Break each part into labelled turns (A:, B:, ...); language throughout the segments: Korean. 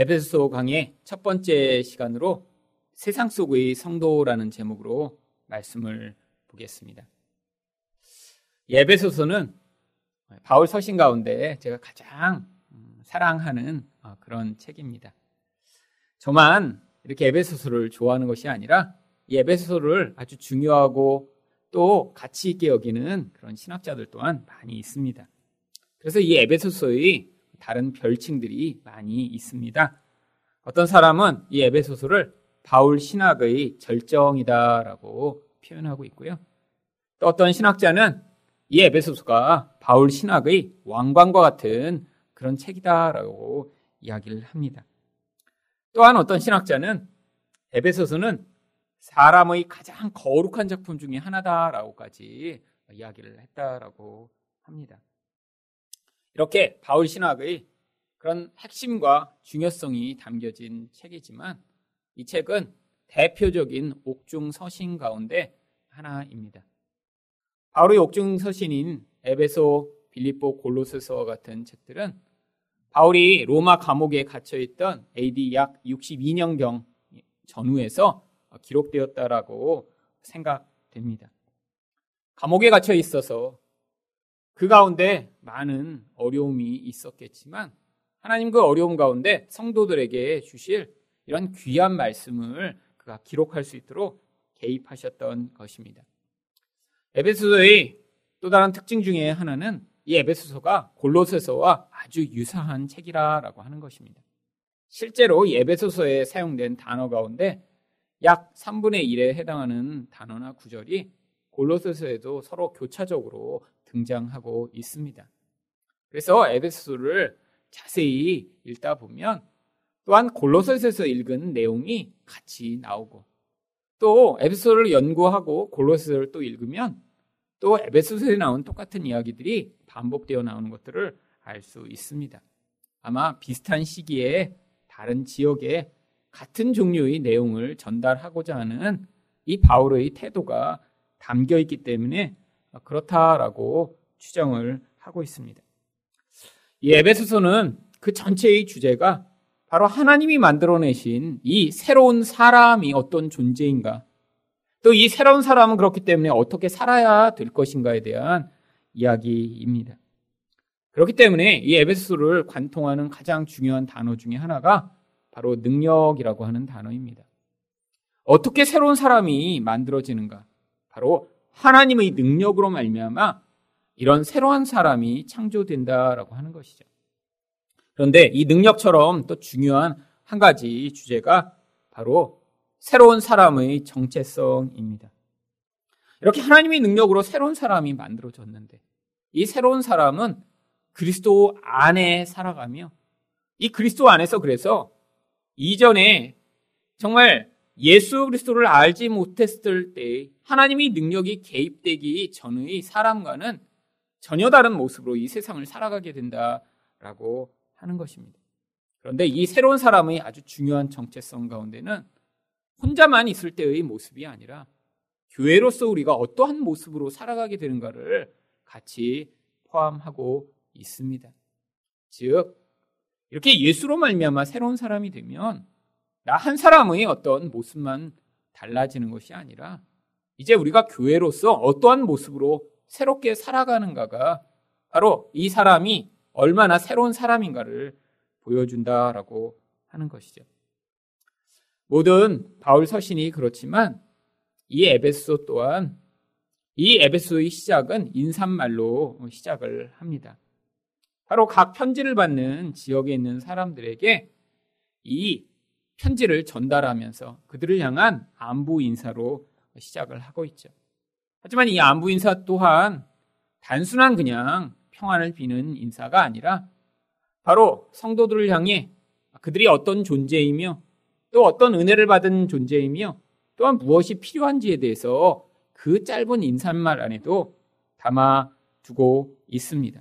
A: 에베소 강의 첫 번째 시간으로 세상 속의 성도라는 제목으로 말씀을 보겠습니다. 에베소서는 바울 서신 가운데 제가 가장 사랑하는 어, 그런 책입니다. 저만 이렇게 에베소서를 좋아하는 것이 아니라 이 에베소서를 아주 중요하고 또 가치 있게 여기는 그런 신학자들 또한 많이 있습니다. 그래서 이 에베소서의 다른 별칭들이 많이 있습니다. 어떤 사람은 이 에베소서를 바울 신학의 절정이다라고 표현하고 있고요. 또 어떤 신학자는 이 에베소서가 바울 신학의 왕관과 같은 그런 책이다라고 이야기를 합니다. 또한 어떤 신학자는 에베소서는 사람의 가장 거룩한 작품 중의 하나다라고까지 이야기를 했다라고 합니다. 이렇게 바울 신학의 그런 핵심과 중요성이 담겨진 책이지만 이 책은 대표적인 옥중 서신 가운데 하나입니다. 바울의 옥중 서신인 에베소, 빌립보, 골로새서와 같은 책들은 바울이 로마 감옥에 갇혀 있던 AD 약 62년경 전후에서 기록되었다라고 생각됩니다. 감옥에 갇혀 있어서 그 가운데 많은 어려움이 있었겠지만 하나님 그 어려움 가운데 성도들에게 주실 이런 귀한 말씀을 그가 기록할 수 있도록 개입하셨던 것입니다. 에베소서의 또 다른 특징 중에 하나는 이 에베소서가 골로새서와 아주 유사한 책이라라고 하는 것입니다. 실제로 이 에베소서에 사용된 단어 가운데 약 3분의 1에 해당하는 단어나 구절이 골로새서에도 서로 교차적으로 등장하고 있습니다. 그래서 에베소를 자세히 읽다 보면 또한 골로새서에서 읽은 내용이 같이 나오고 또 에베소를 연구하고 골로새서를 또 읽으면 또 에베소서에 나온 똑같은 이야기들이 반복되어 나오는 것들을 알 수 있습니다. 아마 비슷한 시기에 다른 지역에 같은 종류의 내용을 전달하고자 하는 이 바울의 태도가 담겨 있기 때문에 그렇다라고 추정을 하고 있습니다. 이 에베소서는 그 전체의 주제가 바로 하나님이 만들어내신 이 새로운 사람이 어떤 존재인가, 또 이 새로운 사람은 그렇기 때문에 어떻게 살아야 될 것인가에 대한 이야기입니다. 그렇기 때문에 이 에베소를 관통하는 가장 중요한 단어 중에 하나가 바로 능력이라고 하는 단어입니다. 어떻게 새로운 사람이 만들어지는가? 바로 하나님의 능력으로 말미암아 이런 새로운 사람이 창조된다라고 하는 것이죠. 그런데 이 능력처럼 또 중요한 한 가지 주제가 바로 새로운 사람의 정체성입니다. 이렇게 하나님의 능력으로 새로운 사람이 만들어졌는데 이 새로운 사람은 그리스도 안에 살아가며 이 그리스도 안에서 그래서 이전에 정말 예수 그리스도를 알지 못했을 때 하나님의 능력이 개입되기 전의 사람과는 전혀 다른 모습으로 이 세상을 살아가게 된다라고 하는 것입니다. 그런데 이 새로운 사람의 아주 중요한 정체성 가운데는 혼자만 있을 때의 모습이 아니라 교회로서 우리가 어떠한 모습으로 살아가게 되는가를 같이 포함하고 있습니다. 즉 이렇게 예수로 말미암아 새로운 사람이 되면 나 한 사람의 어떤 모습만 달라지는 것이 아니라 이제 우리가 교회로서 어떠한 모습으로 새롭게 살아가는가가 바로 이 사람이 얼마나 새로운 사람인가를 보여준다라고 하는 것이죠. 모든 바울 서신이 그렇지만 이 에베소 또한 이 에베소의 시작은 인사말로 시작을 합니다. 바로 각 편지를 받는 지역에 있는 사람들에게 이 편지를 전달하면서 그들을 향한 안부 인사로 시작을 하고 있죠. 하지만 이 안부 인사 또한 단순한 그냥 평안을 비는 인사가 아니라 바로 성도들을 향해 그들이 어떤 존재이며 또 어떤 은혜를 받은 존재이며 또한 무엇이 필요한지에 대해서 그 짧은 인사말 안에도 담아 두고 있습니다.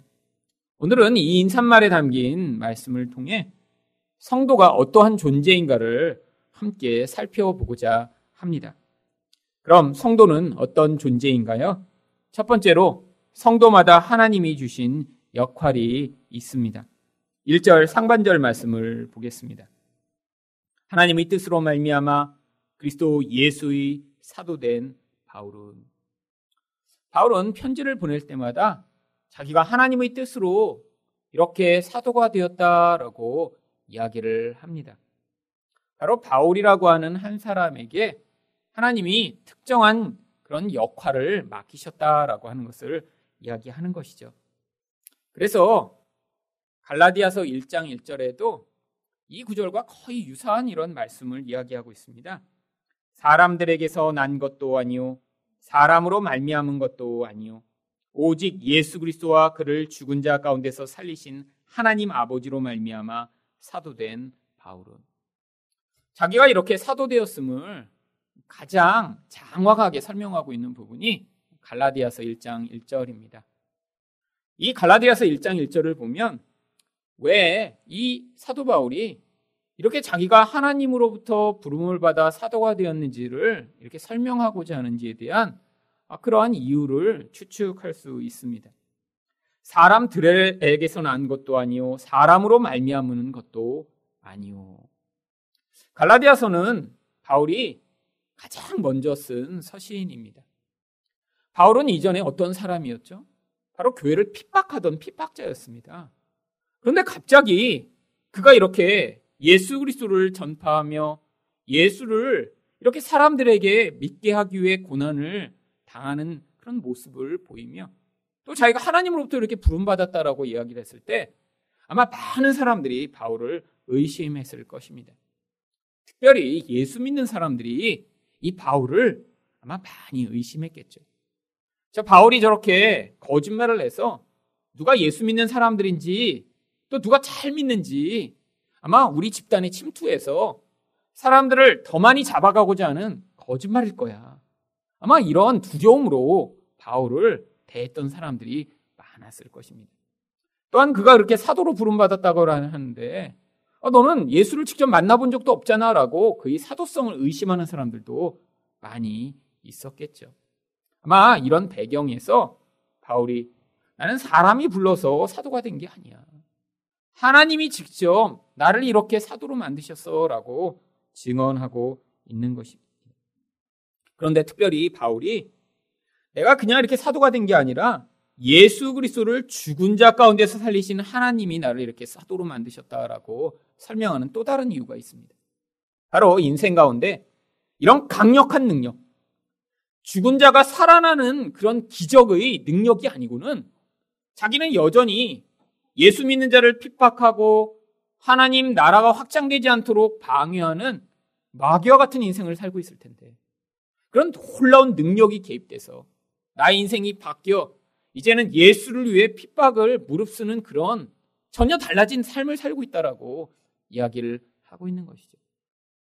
A: 오늘은 이 인사말에 담긴 말씀을 통해 성도가 어떠한 존재인가를 함께 살펴보고자 합니다. 그럼 성도는 어떤 존재인가요? 첫 번째로 성도마다 하나님이 주신 역할이 있습니다. 1절 상반절 말씀을 보겠습니다. 하나님의 뜻으로 말미암아 그리스도 예수의 사도된 바울은 바울은 편지를 보낼 때마다 자기가 하나님의 뜻으로 이렇게 사도가 되었다라고 이야기를 합니다. 바로 바울이라고 하는 한 사람에게 하나님이 특정한 그런 역할을 맡기셨다라고 하는 것을 이야기하는 것이죠. 그래서 갈라디아서 1장 1절에도 이 구절과 거의 유사한 이런 말씀을 이야기하고 있습니다. 사람들에게서 난 것도 아니요 사람으로 말미암은 것도 아니요 오직 예수 그리스도와 그를 죽은 자 가운데서 살리신 하나님 아버지로 말미암아 사도된 바울은 자기가 이렇게 사도되었음을 가장 장황하게 설명하고 있는 부분이 갈라디아서 1장 1절입니다. 이 갈라디아서 1장 1절을 보면 왜 이 사도 바울이 이렇게 자기가 하나님으로부터 부름을 받아 사도가 되었는지를 이렇게 설명하고자 하는지에 대한 그러한 이유를 추측할 수 있습니다. 사람들에게서 난 것도 아니요 사람으로 말미암는 것도 아니요. 갈라디아서는 바울이 가장 먼저 쓴 서시인입니다. 바울은 이전에 어떤 사람이었죠? 바로 교회를 핍박하던 핍박자였습니다. 그런데 갑자기 그가 이렇게 예수 그리스도를 전파하며 예수를 이렇게 사람들에게 믿게 하기 위해 고난을 당하는 그런 모습을 보이며 또 자기가 하나님으로부터 이렇게 부름받았다라고 이야기를 했을 때 아마 많은 사람들이 바울을 의심했을 것입니다. 특별히 예수 믿는 사람들이 이 바울을 아마 많이 의심했겠죠. 자, 바울이 저렇게 거짓말을 해서 누가 예수 믿는 사람들인지 또 누가 잘 믿는지 아마 우리 집단에 침투해서 사람들을 더 많이 잡아가고자 하는 거짓말일 거야. 아마 이런 두려움으로 바울을 대했던 사람들이 많았을 것입니다. 또한 그가 그렇게 사도로 부름받았다고 하는데 어, 너는 예수를 직접 만나본 적도 없잖아 라고 그의 사도성을 의심하는 사람들도 많이 있었겠죠. 아마 이런 배경에서 바울이 나는 사람이 불러서 사도가 된 게 아니야. 하나님이 직접 나를 이렇게 사도로 만드셨어 라고 증언하고 있는 것입니다. 그런데 특별히 바울이 내가 그냥 이렇게 사도가 된 게 아니라 예수 그리스도를 죽은 자 가운데서 살리신 하나님이 나를 이렇게 사도로 만드셨다라고 설명하는 또 다른 이유가 있습니다. 바로 인생 가운데 이런 강력한 능력, 죽은 자가 살아나는 그런 기적의 능력이 아니고는 자기는 여전히 예수 믿는 자를 핍박하고 하나님 나라가 확장되지 않도록 방해하는 마귀와 같은 인생을 살고 있을 텐데 그런 놀라운 능력이 개입돼서 나의 인생이 바뀌어 이제는 예수를 위해 핍박을 무릅쓰는 그런 전혀 달라진 삶을 살고 있다라고 이야기를 하고 있는 것이죠.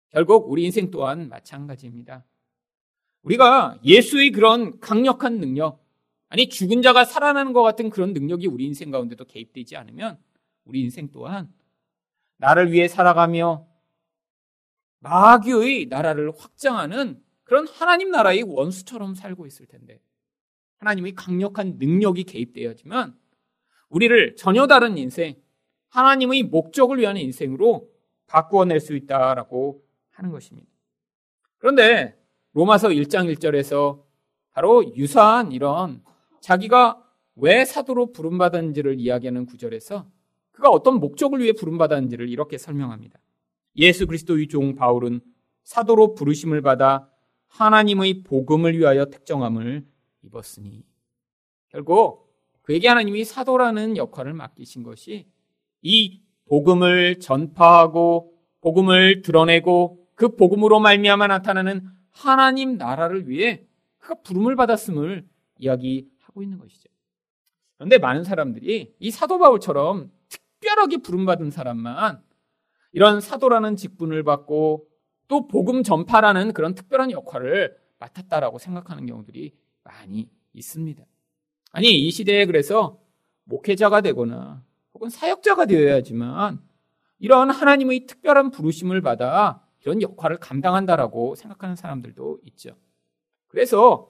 A: 결국 우리 인생 또한 마찬가지입니다. 우리가 예수의 그런 강력한 능력, 아니 죽은 자가 살아나는 것 같은 그런 능력이 우리 인생 가운데도 개입되지 않으면 우리 인생 또한 나를 위해 살아가며 마귀의 나라를 확장하는 그런 하나님 나라의 원수처럼 살고 있을 텐데 하나님의 강력한 능력이 개입되어야지만 우리를 전혀 다른 인생, 하나님의 목적을 위한 인생으로 바꾸어낼 수 있다라고 하는 것입니다. 그런데 로마서 1장 1절에서 바로 유사한 이런 자기가 왜 사도로 부름받았는지를 이야기하는 구절에서 그가 어떤 목적을 위해 부름받았는지를 이렇게 설명합니다. 예수 그리스도의 종 바울은 사도로 부르심을 받아 하나님의 복음을 위하여 특정함을 입었으니 결국 그에게 하나님이 사도라는 역할을 맡기신 것이 이 복음을 전파하고 복음을 드러내고 그 복음으로 말미암아 나타나는 하나님 나라를 위해 그가 부름을 받았음을 이야기하고 있는 것이죠. 그런데 많은 사람들이 이 사도 바울처럼 특별하게 부름받은 사람만 이런 사도라는 직분을 받고 또 복음 전파라는 그런 특별한 역할을 맡았다라고 생각하는 경우들이 많이 있습니다. 아니, 이 시대에 그래서 목회자가 되거나 혹은 사역자가 되어야지만 이런 하나님의 특별한 부르심을 받아 이런 역할을 감당한다라고 생각하는 사람들도 있죠. 그래서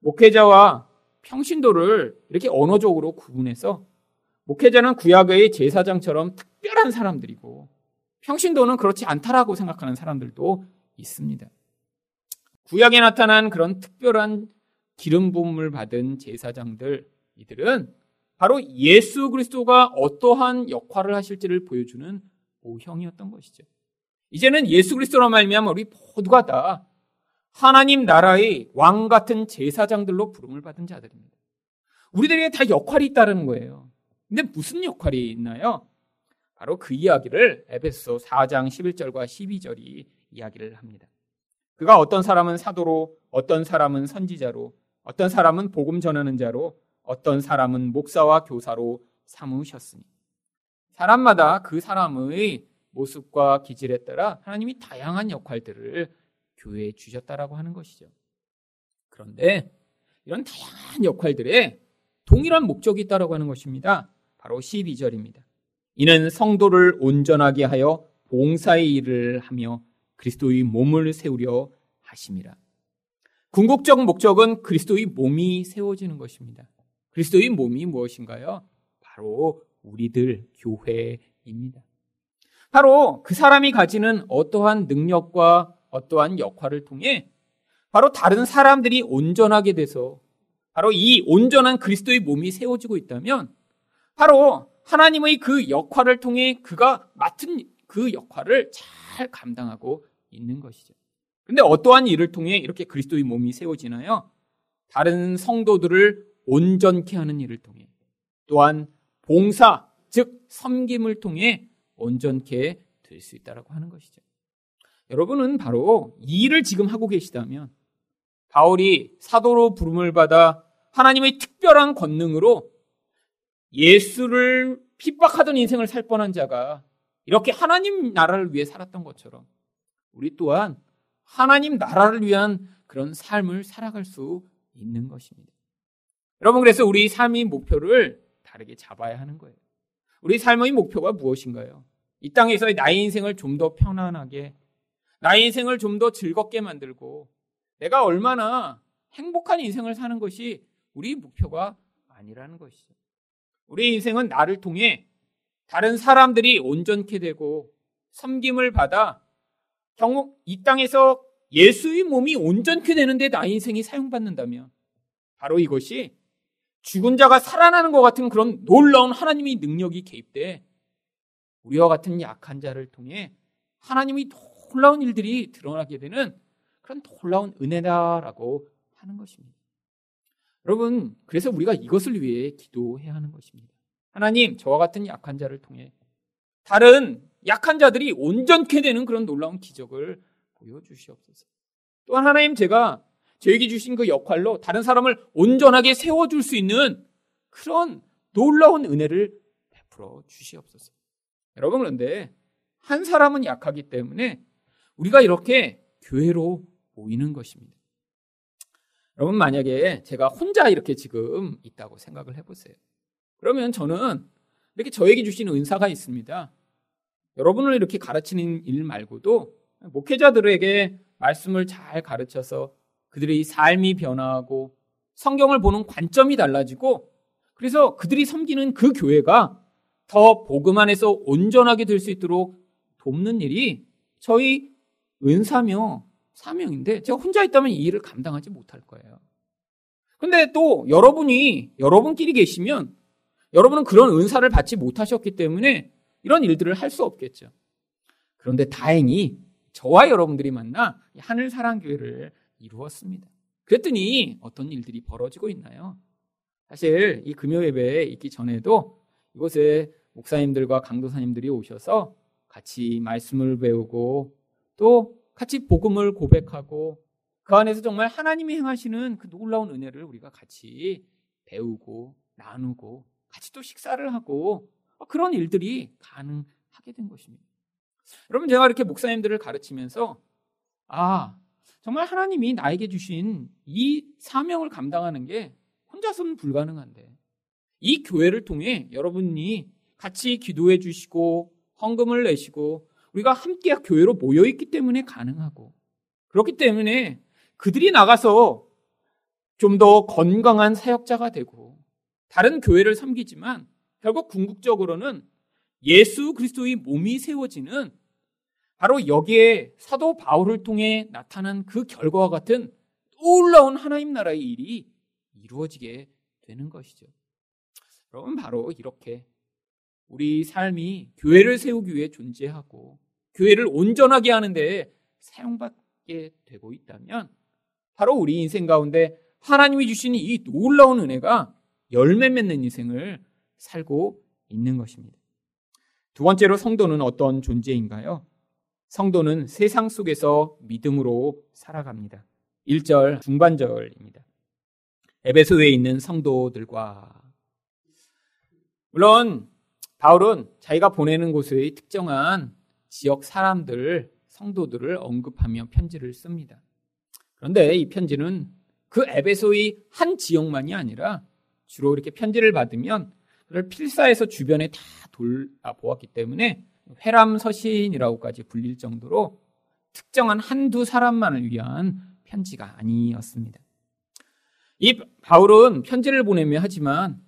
A: 목회자와 평신도를 이렇게 언어적으로 구분해서 목회자는 구약의 제사장처럼 특별한 사람들이고 평신도는 그렇지 않다라고 생각하는 사람들도 있습니다. 구약에 나타난 그런 특별한 기름 부음을 받은 제사장들 이들은 바로 예수 그리스도가 어떠한 역할을 하실지를 보여주는 모형이었던 것이죠. 이제는 예수 그리스도로 말미암아 우리 모두가 다 하나님 나라의 왕 같은 제사장들로 부름을 받은 자들입니다. 우리들에게 다 역할이 있다는 거예요. 근데 무슨 역할이 있나요? 바로 그 이야기를 에베소 4장 11절과 12절이 이야기를 합니다. 그가 어떤 사람은 사도로, 어떤 사람은 선지자로, 어떤 사람은 복음 전하는 자로, 어떤 사람은 목사와 교사로 삼으셨으니. 사람마다 그 사람의 모습과 기질에 따라 하나님이 다양한 역할들을 교회에 주셨다라고 하는 것이죠. 그런데 이런 다양한 역할들에 동일한 목적이 있다라고 하는 것입니다. 바로 12절입니다. 이는 성도를 온전하게 하여 봉사의 일을 하며 그리스도의 몸을 세우려 하심이라. 궁극적 목적은 그리스도의 몸이 세워지는 것입니다. 그리스도의 몸이 무엇인가요? 바로 우리들 교회입니다. 바로 그 사람이 가지는 어떠한 능력과 어떠한 역할을 통해 바로 다른 사람들이 온전하게 돼서 바로 이 온전한 그리스도의 몸이 세워지고 있다면 바로 하나님의 그 역할을 통해 그가 맡은 그 역할을 잘 감당하고 있는 것이죠. 근데 어떠한 일을 통해 이렇게 그리스도의 몸이 세워지나요? 다른 성도들을 온전케 하는 일을 통해 또한 봉사, 즉 섬김을 통해 온전케 될 수 있다라고 하는 것이죠. 여러분은 바로 이 일을 지금 하고 계시다면 바울이 사도로 부름을 받아 하나님의 특별한 권능으로 예수를 핍박하던 인생을 살 뻔한 자가 이렇게 하나님 나라를 위해 살았던 것처럼 우리 또한 하나님 나라를 위한 그런 삶을 살아갈 수 있는 것입니다. 여러분, 그래서 우리 삶의 목표를 다르게 잡아야 하는 거예요. 우리 삶의 목표가 무엇인가요? 이 땅에서의 나의 인생을 좀 더 편안하게, 나의 인생을 좀 더 즐겁게 만들고, 내가 얼마나 행복한 인생을 사는 것이 우리 목표가 아니라는 것이죠. 우리 인생은 나를 통해 다른 사람들이 온전케 되고 섬김을 받아 경우 이 땅에서 예수의 몸이 온전케 되는데 나의 인생이 사용받는다면 바로 이것이 죽은 자가 살아나는 것 같은 그런 놀라운 하나님의 능력이 개입돼 우리와 같은 약한 자를 통해 하나님이 놀라운 일들이 드러나게 되는 그런 놀라운 은혜다라고 하는 것입니다. 여러분, 그래서 우리가 이것을 위해 기도해야 하는 것입니다. 하나님, 저와 같은 약한 자를 통해 다른 약한 자들이 온전케 되는 그런 놀라운 기적을 보여주시옵소서. 또한 하나님 제가 저에게 주신 그 역할로 다른 사람을 온전하게 세워줄 수 있는 그런 놀라운 은혜를 베풀어 주시옵소서. 여러분 그런데 한 사람은 약하기 때문에 우리가 이렇게 교회로 모이는 것입니다. 여러분 만약에 제가 혼자 이렇게 지금 있다고 생각을 해보세요. 그러면 저는 이렇게 저에게 주신 은사가 있습니다. 여러분을 이렇게 가르치는 일 말고도 목회자들에게 말씀을 잘 가르쳐서 그들의 삶이 변화하고 성경을 보는 관점이 달라지고 그래서 그들이 섬기는 그 교회가 더 복음 안에서 온전하게 될 수 있도록 돕는 일이 저희 은사며 사명인데 제가 혼자 있다면 이 일을 감당하지 못할 거예요. 근데 또 여러분이 여러분끼리 계시면 여러분은 그런 은사를 받지 못하셨기 때문에 이런 일들을 할 수 없겠죠. 그런데 다행히 저와 여러분들이 만나 하늘 사랑 교회를 이루었습니다. 그랬더니 어떤 일들이 벌어지고 있나요? 사실 이 금요 예배에 있기 전에도 이곳에 목사님들과 강도사님들이 오셔서 같이 말씀을 배우고 또 같이 복음을 고백하고 그 안에서 정말 하나님이 행하시는 그 놀라운 은혜를 우리가 같이 배우고 나누고 같이 또 식사를 하고 그런 일들이 가능하게 된 것입니다. 여러분 제가 이렇게 목사님들을 가르치면서 아 정말 하나님이 나에게 주신 이 사명을 감당하는 게 혼자서는 불가능한데 이 교회를 통해 여러분이 같이 기도해 주시고 헌금을 내시고 우리가 함께 교회로 모여 있기 때문에 가능하고 그렇기 때문에 그들이 나가서 좀 더 건강한 사역자가 되고 다른 교회를 섬기지만 결국 궁극적으로는 예수 그리스도의 몸이 세워지는 바로 여기에 사도 바울을 통해 나타난 그 결과와 같은 놀라운 하나님 나라의 일이 이루어지게 되는 것이죠. 여러분, 바로 이렇게 우리 삶이 교회를 세우기 위해 존재하고 교회를 온전하게 하는데 사용받게 되고 있다면 바로 우리 인생 가운데 하나님이 주신 이 놀라운 은혜가 열매 맺는 인생을 살고 있는 것입니다. 두 번째로 성도는 어떤 존재인가요? 성도는 세상 속에서 믿음으로 살아갑니다. 1절 중반절입니다. 에베소에 있는 성도들과 물론 바울은 자기가 보내는 곳의 특정한 지역 사람들, 성도들을 언급하며 편지를 씁니다. 그런데 이 편지는 그 에베소의 한 지역만이 아니라 주로 이렇게 편지를 받으면 그걸 필사해서 주변에 다 돌아보았기 때문에 회람 서신이라고까지 불릴 정도로 특정한 한두 사람만을 위한 편지가 아니었습니다. 이 바울은 편지를 보내며 하지만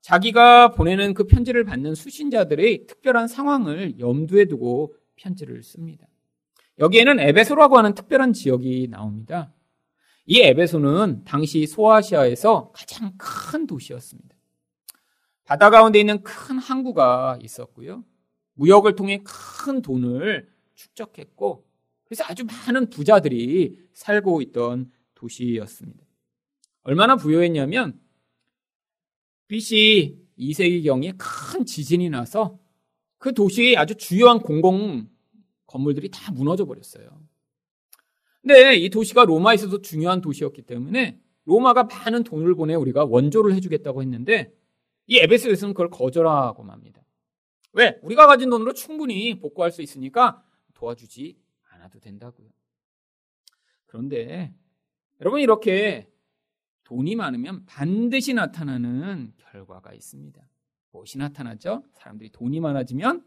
A: 자기가 보내는 그 편지를 받는 수신자들의 특별한 상황을 염두에 두고 편지를 씁니다. 여기에는 에베소라고 하는 특별한 지역이 나옵니다. 이 에베소는 당시 소아시아에서 가장 큰 도시였습니다. 바다 가운데 있는 큰 항구가 있었고요. 무역을 통해 큰 돈을 축적했고, 그래서 아주 많은 부자들이 살고 있던 도시였습니다. 얼마나 부유했냐면, BC 2세기경에 큰 지진이 나서 그 도시의 아주 주요한 공공 건물들이 다 무너져 버렸어요. 근데 이 도시가 로마에서도 중요한 도시였기 때문에 로마가 많은 돈을 보내 우리가 원조를 해주겠다고 했는데 이 에베소에서는 그걸 거절하고 맙니다. 왜? 우리가 가진 돈으로 충분히 복구할 수 있으니까 도와주지 않아도 된다고요. 그런데 여러분 이렇게 돈이 많으면 반드시 나타나는 결과가 있습니다. 무엇이 나타나죠? 사람들이 돈이 많아지면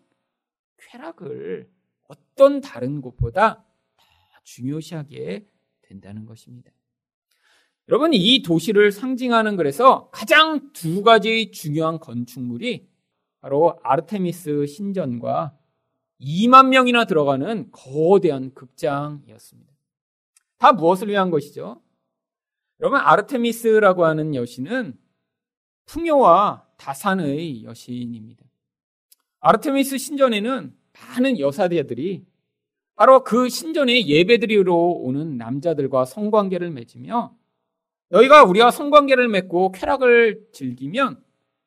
A: 쾌락을 어떤 다른 곳보다 더 중요시하게 된다는 것입니다. 여러분, 이 도시를 상징하는 그래서 가장 두 가지 중요한 건축물이 바로 아르테미스 신전과 2만 명이나 들어가는 거대한 극장이었습니다. 다 무엇을 위한 것이죠? 여러분, 아르테미스라고 하는 여신은 풍요와 다산의 여신입니다. 아르테미스 신전에는 많은 여사대들이 바로 그 신전에 예배드리러 오는 남자들과 성관계를 맺으며 너희가 우리와 성관계를 맺고 쾌락을 즐기면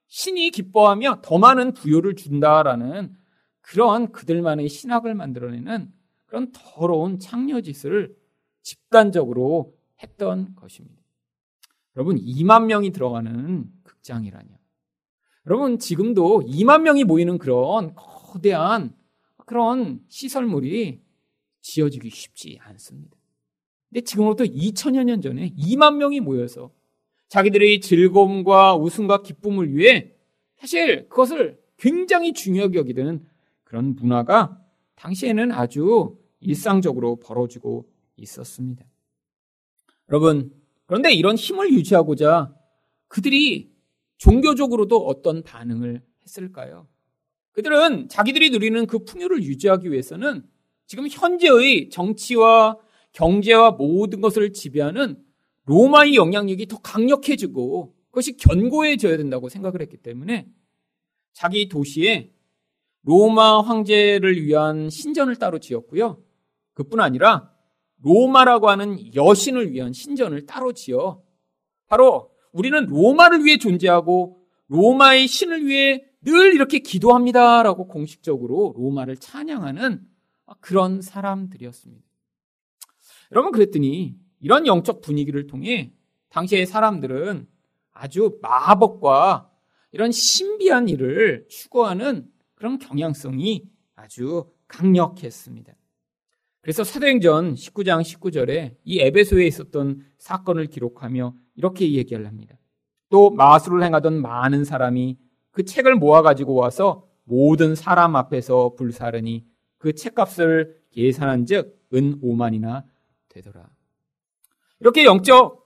A: 신이 기뻐하며 더 많은 부여를 준다라는 그러한 그들만의 신학을 만들어내는 그런 더러운 창녀짓을 집단적으로 했던 것입니다. 여러분, 2만 명이 들어가는 극장이라뇨. 여러분, 지금도 2만 명이 모이는 그런 거대한 그런 시설물이 지어지기 쉽지 않습니다. 근데 지금부터 2000여 년 전에 2만 명이 모여서 자기들의 즐거움과 웃음과 기쁨을 위해 사실 그것을 굉장히 중요하게 여기는 그런 문화가 당시에는 아주 일상적으로 벌어지고 있었습니다. 여러분, 그런데 이런 힘을 유지하고자 그들이 종교적으로도 어떤 반응을 했을까요? 그들은 자기들이 누리는 그 풍요를 유지하기 위해서는 지금 현재의 정치와 경제와 모든 것을 지배하는 로마의 영향력이 더 강력해지고 그것이 견고해져야 된다고 생각을 했기 때문에 자기 도시에 로마 황제를 위한 신전을 따로 지었고요. 그뿐 아니라 로마라고 하는 여신을 위한 신전을 따로 지어 바로 우리는 로마를 위해 존재하고 로마의 신을 위해 늘 이렇게 기도합니다라고 공식적으로 로마를 찬양하는 그런 사람들이었습니다. 여러분 그랬더니 이런 영적 분위기를 통해 당시의 사람들은 아주 마법과 이런 신비한 일을 추구하는 그런 경향성이 아주 강력했습니다. 그래서 사도행전 19장 19절에 이 에베소에 있었던 사건을 기록하며 이렇게 얘기를 합니다. 또 마술을 행하던 많은 사람이 그 책을 모아가지고 와서 모든 사람 앞에서 불사르니 그 책값을 계산한 즉, 은 5만이나 되더라. 이렇게 영적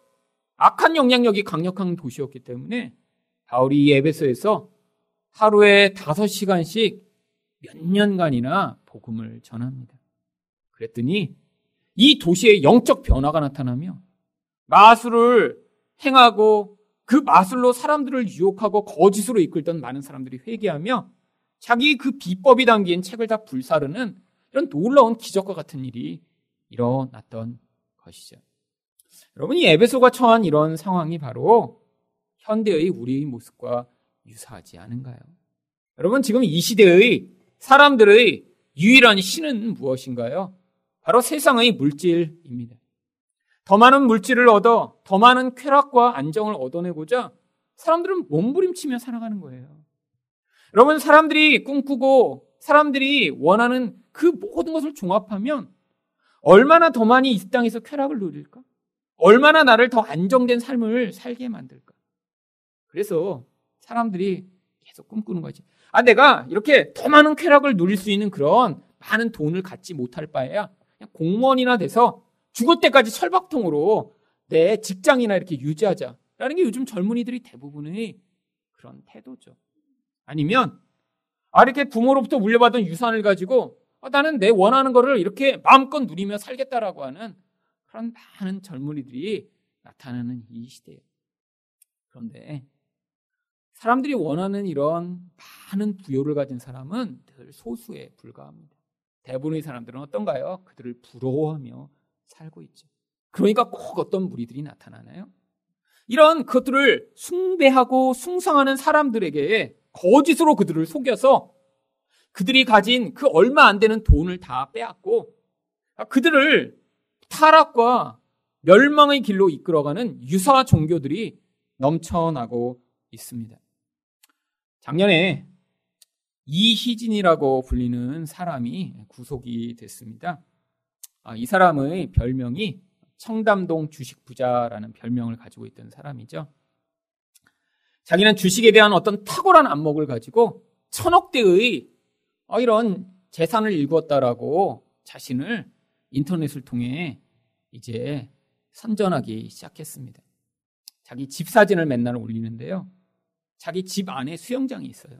A: 악한 영향력이 강력한 도시였기 때문에 바울이 에베소에서 하루에 5시간씩 몇 년간이나 복음을 전합니다. 그랬더니 이 도시에 영적 변화가 나타나며 마술을 행하고 그 마술로 사람들을 유혹하고 거짓으로 이끌던 많은 사람들이 회개하며 자기 그 비법이 담긴 책을 다 불사르는 이런 놀라운 기적과 같은 일이 일어났던 것이죠. 여러분, 이 에베소가 처한 이런 상황이 바로 현대의 우리의 모습과 유사하지 않은가요? 여러분, 지금 이 시대의 사람들의 유일한 신은 무엇인가요? 바로 세상의 물질입니다. 더 많은 물질을 얻어 더 많은 쾌락과 안정을 얻어내고자 사람들은 몸부림치며 살아가는 거예요. 여러분, 사람들이 꿈꾸고 사람들이 원하는 그 모든 것을 종합하면 얼마나 더 많이 이 땅에서 쾌락을 누릴까? 얼마나 나를 더 안정된 삶을 살게 만들까? 그래서 사람들이 계속 꿈꾸는 거지. 아, 내가 이렇게 더 많은 쾌락을 누릴 수 있는 그런 많은 돈을 갖지 못할 바에야 그냥 공무원이나 돼서 죽을 때까지 철박통으로 내 직장이나 이렇게 유지하자 라는 게 요즘 젊은이들이 대부분의 그런 태도죠. 아니면 아 이렇게 부모로부터 물려받은 유산을 가지고 아, 나는 내 원하는 거를 이렇게 마음껏 누리며 살겠다라고 하는 그런 많은 젊은이들이 나타나는 이 시대예요. 그런데 사람들이 원하는 이런 많은 부여를 가진 사람은 늘 소수에 불과합니다. 대부분의 사람들은 어떤가요? 그들을 부러워하며 살고 있죠. 그러니까 꼭 어떤 무리들이 나타나나요? 이런 것들을 숭배하고 숭상하는 사람들에게 거짓으로 그들을 속여서 그들이 가진 그 얼마 안 되는 돈을 다 빼앗고 그들을 타락과 멸망의 길로 이끌어가는 유사 종교들이 넘쳐나고 있습니다. 작년에 이희진이라고 불리는 사람이 구속이 됐습니다. 아, 이 사람의 별명이 청담동 주식 부자라는 별명을 가지고 있던 사람이죠. 자기는 주식에 대한 어떤 탁월한 안목을 가지고 천억 대의 어, 이런 재산을 일구었다라고 자신을 인터넷을 통해 이제 선전하기 시작했습니다. 자기 집 사진을 맨날 올리는데요. 자기 집 안에 수영장이 있어요.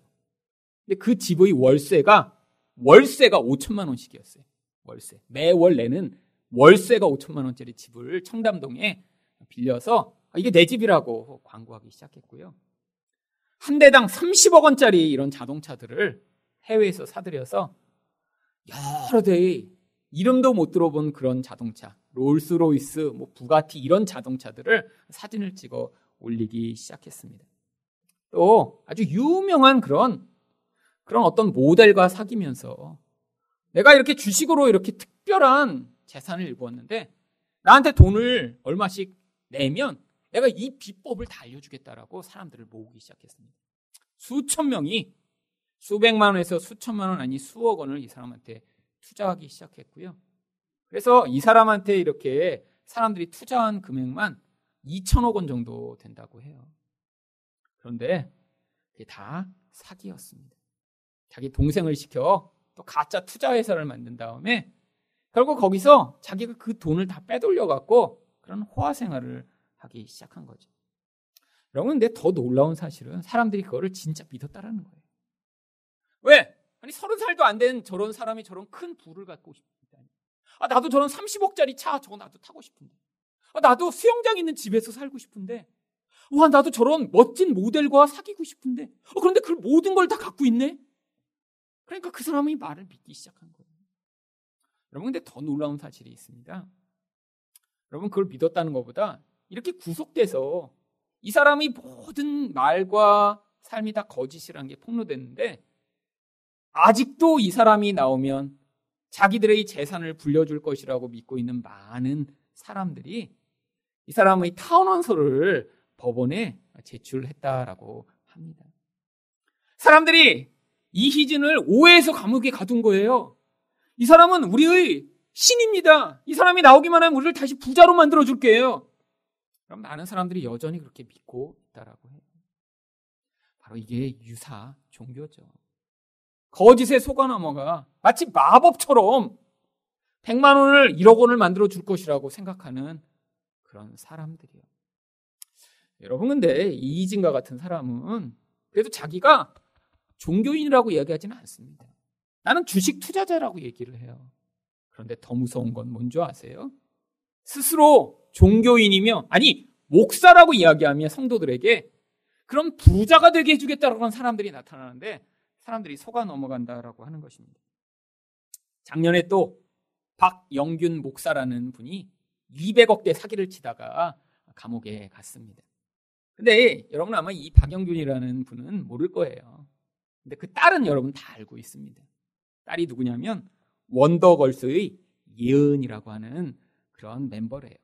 A: 근데 그 집의 월세가 월세가 5천만 원씩이었어요. 월세. 매월 내는 월세가 5천만 원짜리 집을 청담동에 빌려서 아, 이게 내 집이라고 광고하기 시작했고요. 한 대당 30억 원짜리 이런 자동차들을 해외에서 사들여서 여러 대의 이름도 못 들어본 그런 자동차, 롤스로이스, 뭐 부가티 이런 자동차들을 사진을 찍어 올리기 시작했습니다. 또 아주 유명한 그런 그런 어떤 모델과 사귀면서 내가 이렇게 주식으로 이렇게 특별한 재산을 일구었는데 나한테 돈을 얼마씩 내면 내가 이 비법을 다 알려주겠다라고 사람들을 모으기 시작했습니다. 수천 명이 수백만 원에서 수천만 원 아니 수억 원을 이 사람한테 투자하기 시작했고요. 그래서 이 사람한테 이렇게 사람들이 투자한 금액만 2천억 원 정도 된다고 해요. 그런데 그게 다 사기였습니다. 자기 동생을 시켜 또 가짜 투자 회사를 만든 다음에 결국 거기서 자기가 그 돈을 다 빼돌려 갖고 그런 호화 생활을 하기 시작한 거죠. 여러분, 근데 더 놀라운 사실은 사람들이 그거를 진짜 믿었다라는 거예요. 왜? 아니, 서른 살도 안 된 저런 사람이 저런 큰 부를 갖고 싶다. 아, 나도 저런 30억짜리 차 저거 나도 타고 싶은데. 아, 나도 수영장 있는 집에서 살고 싶은데. 와, 나도 저런 멋진 모델과 사귀고 싶은데. 어, 그런데 그 모든 걸 다 갖고 있네? 그러니까 그 사람이 말을 믿기 시작한 거예요. 여러분, 근데 더 놀라운 사실이 있습니다. 여러분, 그걸 믿었다는 것보다 이렇게 구속돼서 이 사람의 모든 말과 삶이 다 거짓이라는 게 폭로됐는데 아직도 이 사람이 나오면 자기들의 재산을 불려줄 것이라고 믿고 있는 많은 사람들이 이 사람의 타원원서를 법원에 제출했다라고 합니다. 사람들이 이희진을 오해해서 감옥에 가둔 거예요. 이 사람은 우리의 신입니다. 이 사람이 나오기만 하면 우리를 다시 부자로 만들어 줄게요. 그럼 많은 사람들이 여전히 그렇게 믿고 있다라고 해요. 바로 이게 유사 종교죠. 거짓에 속아 넘어가 마치 마법처럼 100만 원을 1억 원을 만들어 줄 것이라고 생각하는 그런 사람들이요. 여러분 근데 이진과 같은 사람은 그래도 자기가 종교인이라고 이야기하지는 않습니다. 나는 주식 투자자라고 얘기를 해요. 그런데 더 무서운 건 뭔지 아세요? 스스로 종교인이며 아니 목사라고 이야기하며 성도들에게 그런 부자가 되게 해주겠다라고 하는 사람들이 나타나는데 사람들이 속아 넘어간다라고 하는 것입니다. 작년에 또 박영균 목사라는 분이 200억대 사기를 치다가 감옥에 갔습니다. 근데 여러분 아마 이 박영균이라는 분은 모를 거예요. 근데 그 딸은 여러분 다 알고 있습니다. 딸이 누구냐면 원더걸스의 예은이라고 하는 그런 멤버래요.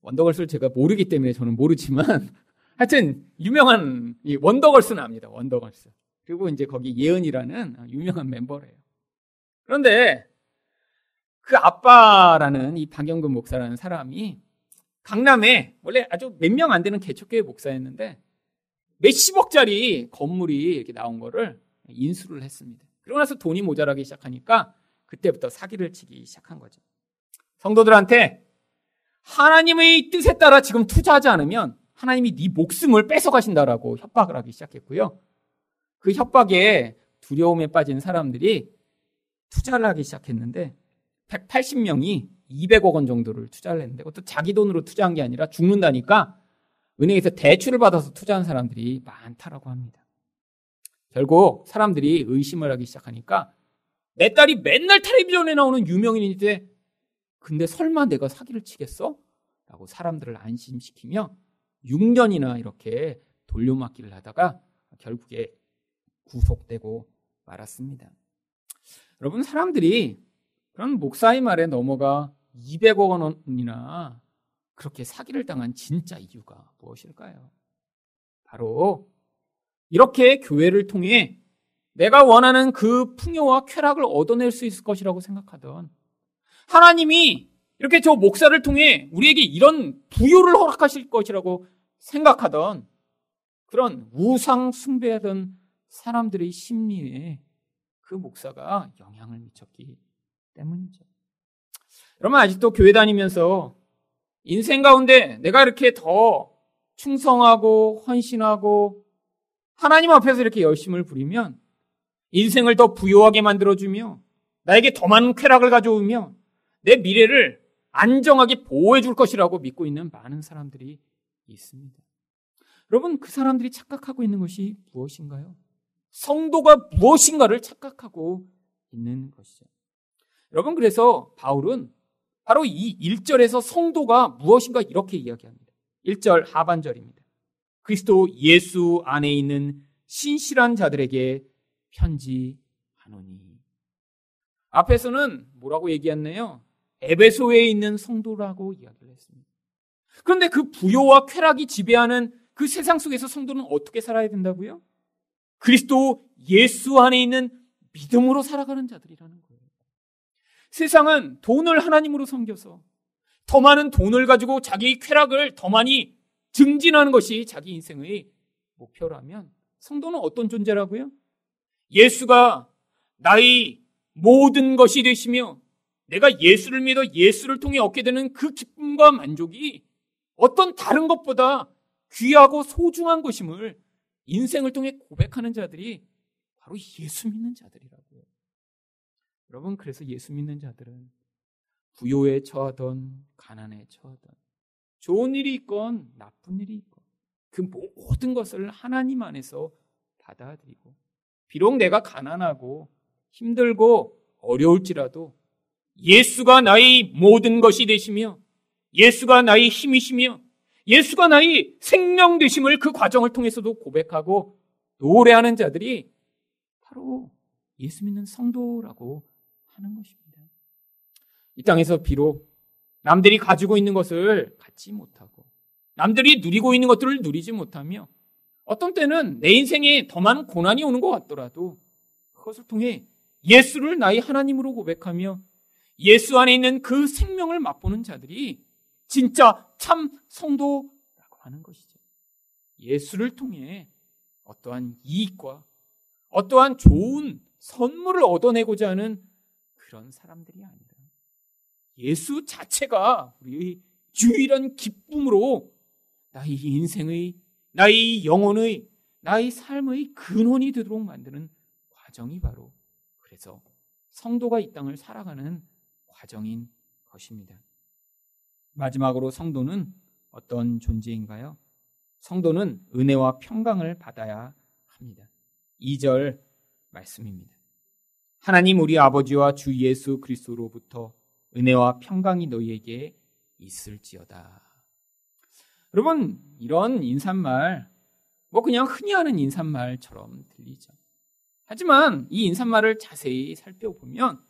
A: 원더걸스를 제가 모르기 때문에 저는 모르지만 하여튼 유명한 이 원더걸스는 압니다. 원더걸스. 그리고 이제 거기 예은이라는 유명한 멤버래요. 그런데 그 아빠라는 이 박영근 목사라는 사람이 강남에 원래 아주 몇 명 안 되는 개척교회 목사였는데 몇십억짜리 건물이 이렇게 나온 거를 인수를 했습니다. 그러고 나서 돈이 모자라기 시작하니까 그때부터 사기를 치기 시작한 거죠. 성도들한테 하나님의 뜻에 따라 지금 투자하지 않으면 하나님이 네 목숨을 뺏어가신다라고 협박을 하기 시작했고요. 그 협박에 두려움에 빠진 사람들이 투자를 하기 시작했는데 180명이 200억 원 정도를 투자를 했는데 그것도 자기 돈으로 투자한 게 아니라 죽는다니까 은행에서 대출을 받아서 투자한 사람들이 많다라고 합니다. 결국 사람들이 의심을 하기 시작하니까 내 딸이 맨날 텔레비전에 나오는 유명인인데 근데 설마 내가 사기를 치겠어? 라고 사람들을 안심시키며 6년이나 이렇게 돌려막기를 하다가 결국에 구속되고 말았습니다. 여러분 사람들이 그런 목사의 말에 넘어가 200억 원이나 그렇게 사기를 당한 진짜 이유가 무엇일까요? 바로 이렇게 교회를 통해 내가 원하는 그 풍요와 쾌락을 얻어낼 수 있을 것이라고 생각하던 하나님이 이렇게 저 목사를 통해 우리에게 이런 부요를 허락하실 것이라고 생각하던 그런 우상 숭배하던 사람들의 심리에 그 목사가 영향을 미쳤기 때문이죠. 여러분 아직도 교회 다니면서 인생 가운데 내가 이렇게 더 충성하고 헌신하고 하나님 앞에서 이렇게 열심을 부리면 인생을 더 부유하게 만들어주며 나에게 더 많은 쾌락을 가져오며 내 미래를 안정하게 보호해 줄 것이라고 믿고 있는 많은 사람들이 있습니다. 여러분, 그 사람들이 착각하고 있는 것이 무엇인가요? 성도가 무엇인가를 착각하고 있는 것이죠. 여러분, 그래서 바울은 바로 이 1절에서 성도가 무엇인가 이렇게 이야기합니다. 1절 하반절입니다. 그리스도 예수 안에 있는 신실한 자들에게 편지하노니. 앞에서는 뭐라고 얘기했네요? 에베소에 있는 성도라고 이야기를 했습니다. 그런데 그 부요와 쾌락이 지배하는 그 세상 속에서 성도는 어떻게 살아야 된다고요? 그리스도 예수 안에 있는 믿음으로 살아가는 자들이라는 거예요. 세상은 돈을 하나님으로 섬겨서 더 많은 돈을 가지고 자기의 쾌락을 더 많이 증진하는 것이 자기 인생의 목표라면 성도는 어떤 존재라고요? 예수가 나의 모든 것이 되시며 내가 예수를 믿어 예수를 통해 얻게 되는 그 기쁨과 만족이 어떤 다른 것보다 귀하고 소중한 것임을 인생을 통해 고백하는 자들이 바로 예수 믿는 자들이라고요. 여러분, 그래서 예수 믿는 자들은 부요에 처하던 가난에 처하던 좋은 일이 있건 나쁜 일이 있건 그 모든 것을 하나님 안에서 받아들이고 비록 내가 가난하고 힘들고 어려울지라도 예수가 나의 모든 것이 되시며 예수가 나의 힘이시며 예수가 나의 생명 되심을 그 과정을 통해서도 고백하고 노래하는 자들이 바로 예수 믿는 성도라고 하는 것입니다. 이 땅에서 비록 남들이 가지고 있는 것을 갖지 못하고 남들이 누리고 있는 것들을 누리지 못하며 어떤 때는 내 인생에 더 많은 고난이 오는 것 같더라도 그것을 통해 예수를 나의 하나님으로 고백하며 예수 안에 있는 그 생명을 맛보는 자들이 진짜 참 성도라고 하는 것이죠. 예수를 통해 어떠한 이익과 어떠한 좋은 선물을 얻어내고자 하는 그런 사람들이 아니라 예수 자체가 우리의 유일한 기쁨으로 나의 인생의, 나의 영혼의, 나의 삶의 근원이 되도록 만드는 과정이 바로 그래서 성도가 이 땅을 살아가는 과정인 것입니다. 마지막으로 성도는 어떤 존재인가요? 성도는 은혜와 평강을 받아야 합니다. 2절 말씀입니다. 하나님 우리 아버지와 주 예수 그리스도로부터 은혜와 평강이 너희에게 있을지어다. 여러분, 이런 인사말, 뭐 그냥 흔히 하는 인사말처럼 들리죠. 하지만 이 인사말을 자세히 살펴보면,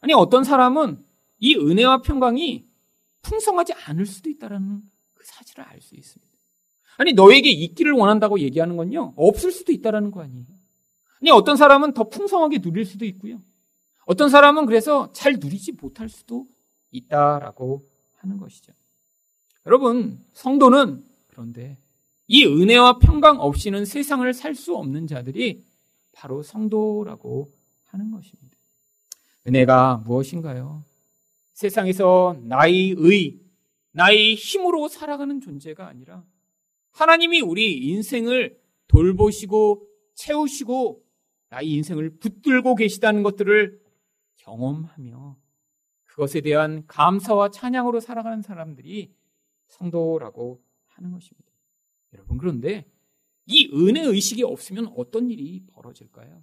A: 아니, 어떤 사람은 이 은혜와 평강이 풍성하지 않을 수도 있다는 그 사실을 알 수 있습니다. 아니, 너에게 있기를 원한다고 얘기하는 건요, 없을 수도 있다는 거 아니에요. 아니, 어떤 사람은 더 풍성하게 누릴 수도 있고요. 어떤 사람은 그래서 잘 누리지 못할 수도 있다라고 하는 것이죠. 여러분, 성도는 그런데 이 은혜와 평강 없이는 세상을 살 수 없는 자들이 바로 성도라고 하는 것입니다. 은혜가 무엇인가요? 세상에서 나의 의, 나의 힘으로 살아가는 존재가 아니라 하나님이 우리 인생을 돌보시고 채우시고 나의 인생을 붙들고 계시다는 것들을 경험하며 그것에 대한 감사와 찬양으로 살아가는 사람들이 성도라고 하는 것입니다. 여러분, 그런데 이 은혜 의식이 없으면 어떤 일이 벌어질까요?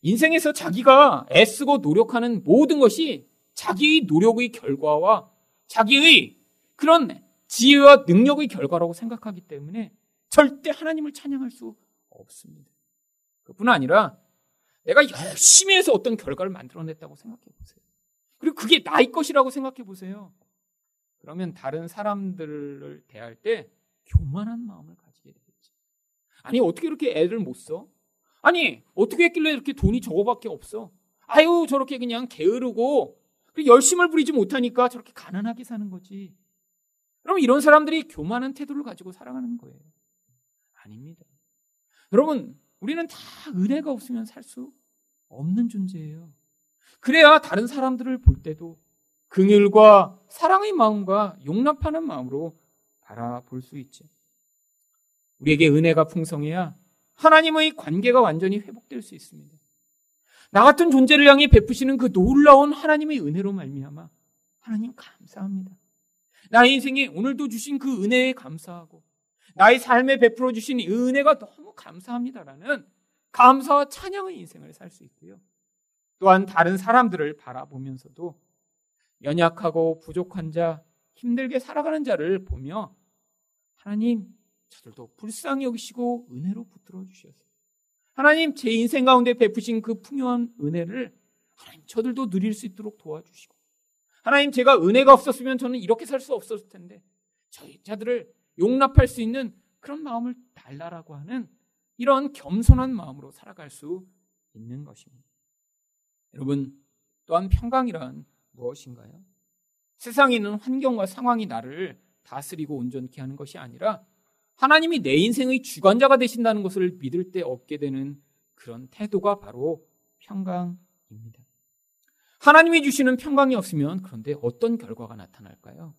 A: 인생에서 자기가 애쓰고 노력하는 모든 것이 자기의 노력의 결과와 자기의 그런 지혜와 능력의 결과라고 생각하기 때문에 절대 하나님을 찬양할 수 없습니다. 그뿐 아니라 내가 열심히 해서 어떤 결과를 만들어냈다고 생각해 보세요. 그리고 그게 나의 것이라고 생각해 보세요. 그러면 다른 사람들을 대할 때 교만한 마음을 가지게 되겠지. 아니, 어떻게 이렇게 애를 못 써? 아니, 어떻게 했길래 이렇게 돈이 저거밖에 없어? 아유, 저렇게 그냥 게으르고 열심을 부리지 못하니까 저렇게 가난하게 사는 거지. 그럼 이런 사람들이 교만한 태도를 가지고 살아가는 거예요. 아닙니다. 여러분, 우리는 다 은혜가 없으면 살 수 없는 존재예요. 그래야 다른 사람들을 볼 때도 긍휼과 사랑의 마음과 용납하는 마음으로 바라볼 수 있죠. 우리에게 은혜가 풍성해야 하나님의 관계가 완전히 회복될 수 있습니다. 나 같은 존재를 향해 베푸시는 그 놀라운 하나님의 은혜로 말미암아 하나님 감사합니다. 나의 인생에 오늘도 주신 그 은혜에 감사하고 나의 삶에 베풀어 주신 은혜가 너무 감사합니다라는 감사와 찬양의 인생을 살 수 있고요. 또한 다른 사람들을 바라보면서도 연약하고 부족한 자, 힘들게 살아가는 자를 보며 하나님, 저들도 불쌍히 여기시고 은혜로 붙들어 주셔서 하나님, 제 인생 가운데 베푸신 그 풍요한 은혜를 하나님, 저들도 누릴 수 있도록 도와주시고 하나님, 제가 은혜가 없었으면 저는 이렇게 살 수 없었을 텐데 저희 자들을 용납할 수 있는 그런 마음을 달라라고 하는 이런 겸손한 마음으로 살아갈 수 있는 것입니다. 여러분, 또한 평강이란 무엇인가요? 세상에 있는 환경과 상황이 나를 다스리고 온전케 하는 것이 아니라 하나님이 내 인생의 주관자가 되신다는 것을 믿을 때 얻게 되는 그런 태도가 바로 평강입니다. 하나님이 주시는 평강이 없으면 그런데 어떤 결과가 나타날까요?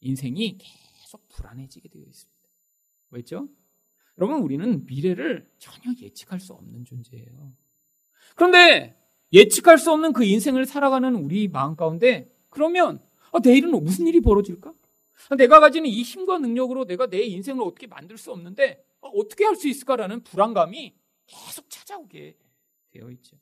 A: 인생이 계속 불안해지게 되어 있습니다. 왜죠? 여러분, 우리는 미래를 전혀 예측할 수 없는 존재예요. 그런데 예측할 수 없는 그 인생을 살아가는 우리 마음 가운데 그러면 아, 내일은 무슨 일이 벌어질까? 아, 내가 가지는 이 힘과 능력으로 내가 내 인생을 어떻게 만들 수 없는데 아, 어떻게 할 수 있을까라는 불안감이 계속 찾아오게 되어 있죠.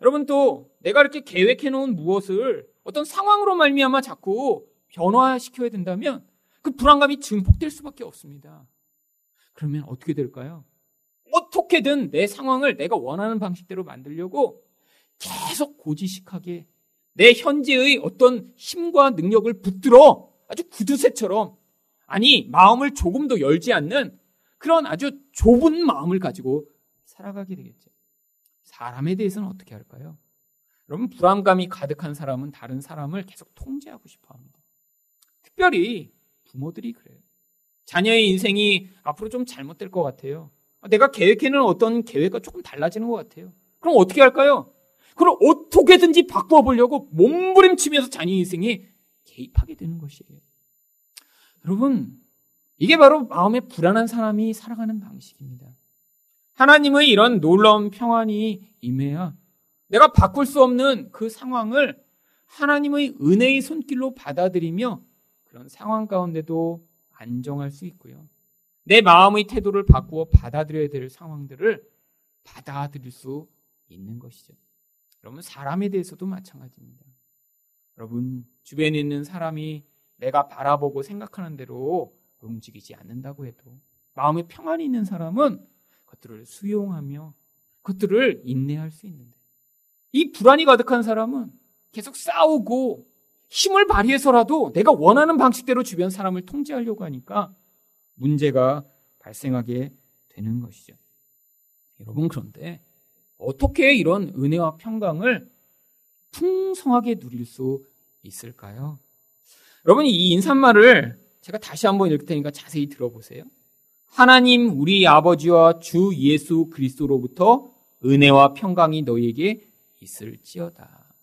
A: 여러분 또 내가 이렇게 계획해 놓은 무엇을 어떤 상황으로 말미암아 자꾸 변화시켜야 된다면 그 불안감이 증폭될 수밖에 없습니다. 그러면 어떻게 될까요? 어떻게든 내 상황을 내가 원하는 방식대로 만들려고 계속 고지식하게 내 현재의 어떤 힘과 능력을 붙들어 아주 구두쇠처럼 아니 마음을 조금 더 열지 않는 그런 아주 좁은 마음을 가지고 살아가게 되겠죠. 사람에 대해서는 어떻게 할까요? 여러분 불안감이 가득한 사람은 다른 사람을 계속 통제하고 싶어 합니다. 특별히 부모들이 그래요. 자녀의 인생이 앞으로 좀 잘못될 것 같아요. 내가 계획해놓은 어떤 계획과 조금 달라지는 것 같아요. 그럼 어떻게 할까요? 그걸 어떻게든지 바꾸어 보려고 몸부림치면서 자녀 인생에 개입하게 되는 것이에요. 여러분, 이게 바로 마음에 불안한 사람이 살아가는 방식입니다. 하나님의 이런 놀라운 평안이 임해야 내가 바꿀 수 없는 그 상황을 하나님의 은혜의 손길로 받아들이며 그런 상황 가운데도 안정할 수 있고요. 내 마음의 태도를 바꾸어 받아들여야 될 상황들을 받아들일 수 있는 것이죠. 여러분, 사람에 대해서도 마찬가지입니다. 여러분, 주변에 있는 사람이 내가 바라보고 생각하는 대로 움직이지 않는다고 해도 마음에 평안이 있는 사람은 그것들을 수용하며 그것들을 인내할 수 있는데 이 불안이 가득한 사람은 계속 싸우고 힘을 발휘해서라도 내가 원하는 방식대로 주변 사람을 통제하려고 하니까 문제가 발생하게 되는 것이죠. 여러분 그런데 어떻게 이런 은혜와 평강을 풍성하게 누릴 수 있을까요? 여러분 이 인사말을 제가 다시 한번 읽을 테니까 자세히 들어보세요. 하나님 우리 아버지와 주 예수 그리스도로부터 은혜와 평강이 너희에게 있을지어다.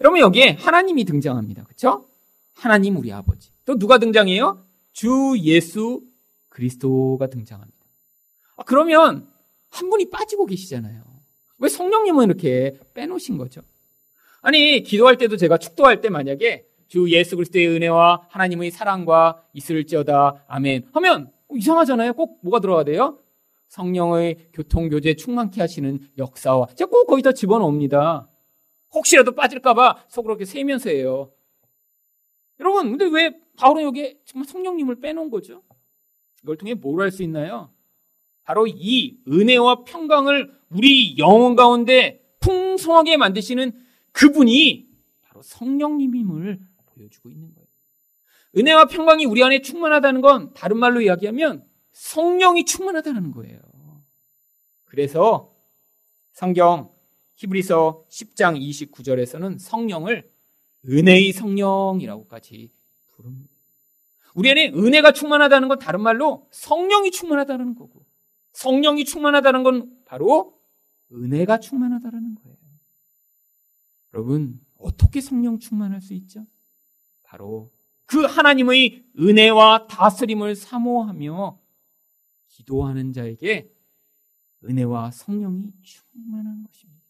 A: 여러분 여기에 하나님이 등장합니다. 그렇죠? 하나님 우리 아버지. 또 누가 등장해요? 주 예수 그리스도가 등장합니다. 아, 그러면 한 분이 빠지고 계시잖아요. 왜 성령님은 이렇게 빼놓으신 거죠? 아니, 기도할 때도 제가 축도할 때 만약에 주 예수 그리스도의 은혜와 하나님의 사랑과 있을지어다 아멘 하면 이상하잖아요. 꼭 뭐가 들어가야 돼요? 성령의 교통 교제 충만케 하시는 역사와 제가 꼭 거기다 집어넣습니다. 혹시라도 빠질까봐 속으로 이렇게 세면서 해요. 여러분, 근데 왜 바울은 여기 정말 성령님을 빼놓은 거죠? 이걸 통해 뭘 할 수 있나요? 바로 이 은혜와 평강을 우리 영혼 가운데 풍성하게 만드시는 그분이 바로 성령님임을 보여주고 있는 거예요. 은혜와 평강이 우리 안에 충만하다는 건 다른 말로 이야기하면 성령이 충만하다는 거예요. 그래서 성경 히브리서 10장 29절에서는 성령을 은혜의 성령이라고까지 부릅니다. 우리 안에 은혜가 충만하다는 건 다른 말로 성령이 충만하다는 거고 성령이 충만하다는 건 바로 은혜가 충만하다는 거예요. 여러분, 어떻게 성령 충만할 수 있죠? 바로 그 하나님의 은혜와 다스림을 사모하며 기도하는 자에게 은혜와 성령이 충만한 것입니다.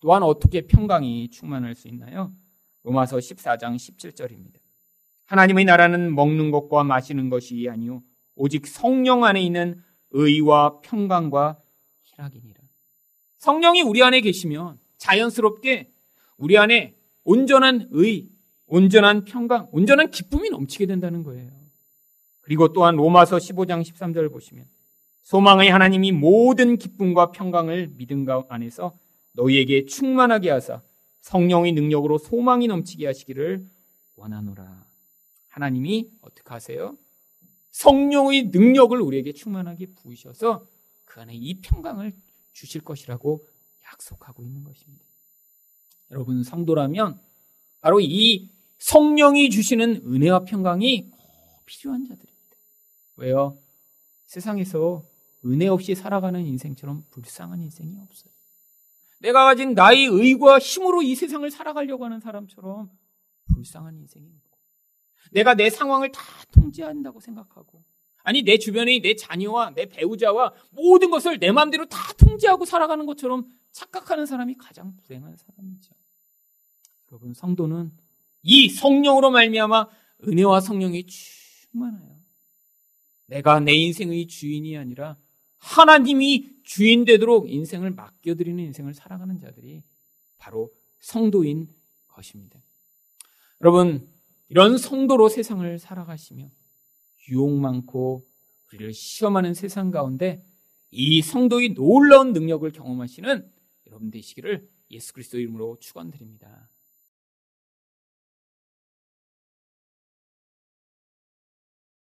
A: 또한 어떻게 평강이 충만할 수 있나요? 로마서 14장 17절입니다. 하나님의 나라는 먹는 것과 마시는 것이 아니요 오직 성령 안에 있는 의와 평강과 희락이니라. 성령이 우리 안에 계시면 자연스럽게 우리 안에 온전한 의, 온전한 평강, 온전한 기쁨이 넘치게 된다는 거예요. 그리고 또한 로마서 15장 13절을 보시면 소망의 하나님이 모든 기쁨과 평강을 믿음 안에서 너희에게 충만하게 하사 성령의 능력으로 소망이 넘치게 하시기를 원하노라. 하나님이 어떻게 하세요? 성령의 능력을 우리에게 충만하게 부으셔서 그 안에 이 평강을 주실 것이라고 약속하고 있는 것입니다. 여러분 성도라면 바로 이 성령이 주시는 은혜와 평강이 꼭 필요한 자들입니다. 왜요? 세상에서 은혜 없이 살아가는 인생처럼 불쌍한 인생이 없어요. 내가 가진 나의 의과 힘으로 이 세상을 살아가려고 하는 사람처럼 불쌍한 인생이 없고, 내가 내 상황을 다 통제한다고 생각하고, 아니, 내 주변의 내 자녀와 내 배우자와 모든 것을 내 마음대로 다 통제하고 살아가는 것처럼 착각하는 사람이 가장 불행한 사람이죠. 여러분, 성도는 이 성령으로 말미암아 은혜와 성령이 충만해요. 내가 내 인생의 주인이 아니라 하나님이 주인 되도록 인생을 맡겨드리는 인생을 살아가는 자들이 바로 성도인 것입니다. 여러분, 이런 성도로 세상을 살아가시며 유혹 많고 우리를 시험하는 세상 가운데 이 성도의 놀라운 능력을 경험하시는 여러분 되시기를 예수 그리스도 이름으로 축원드립니다.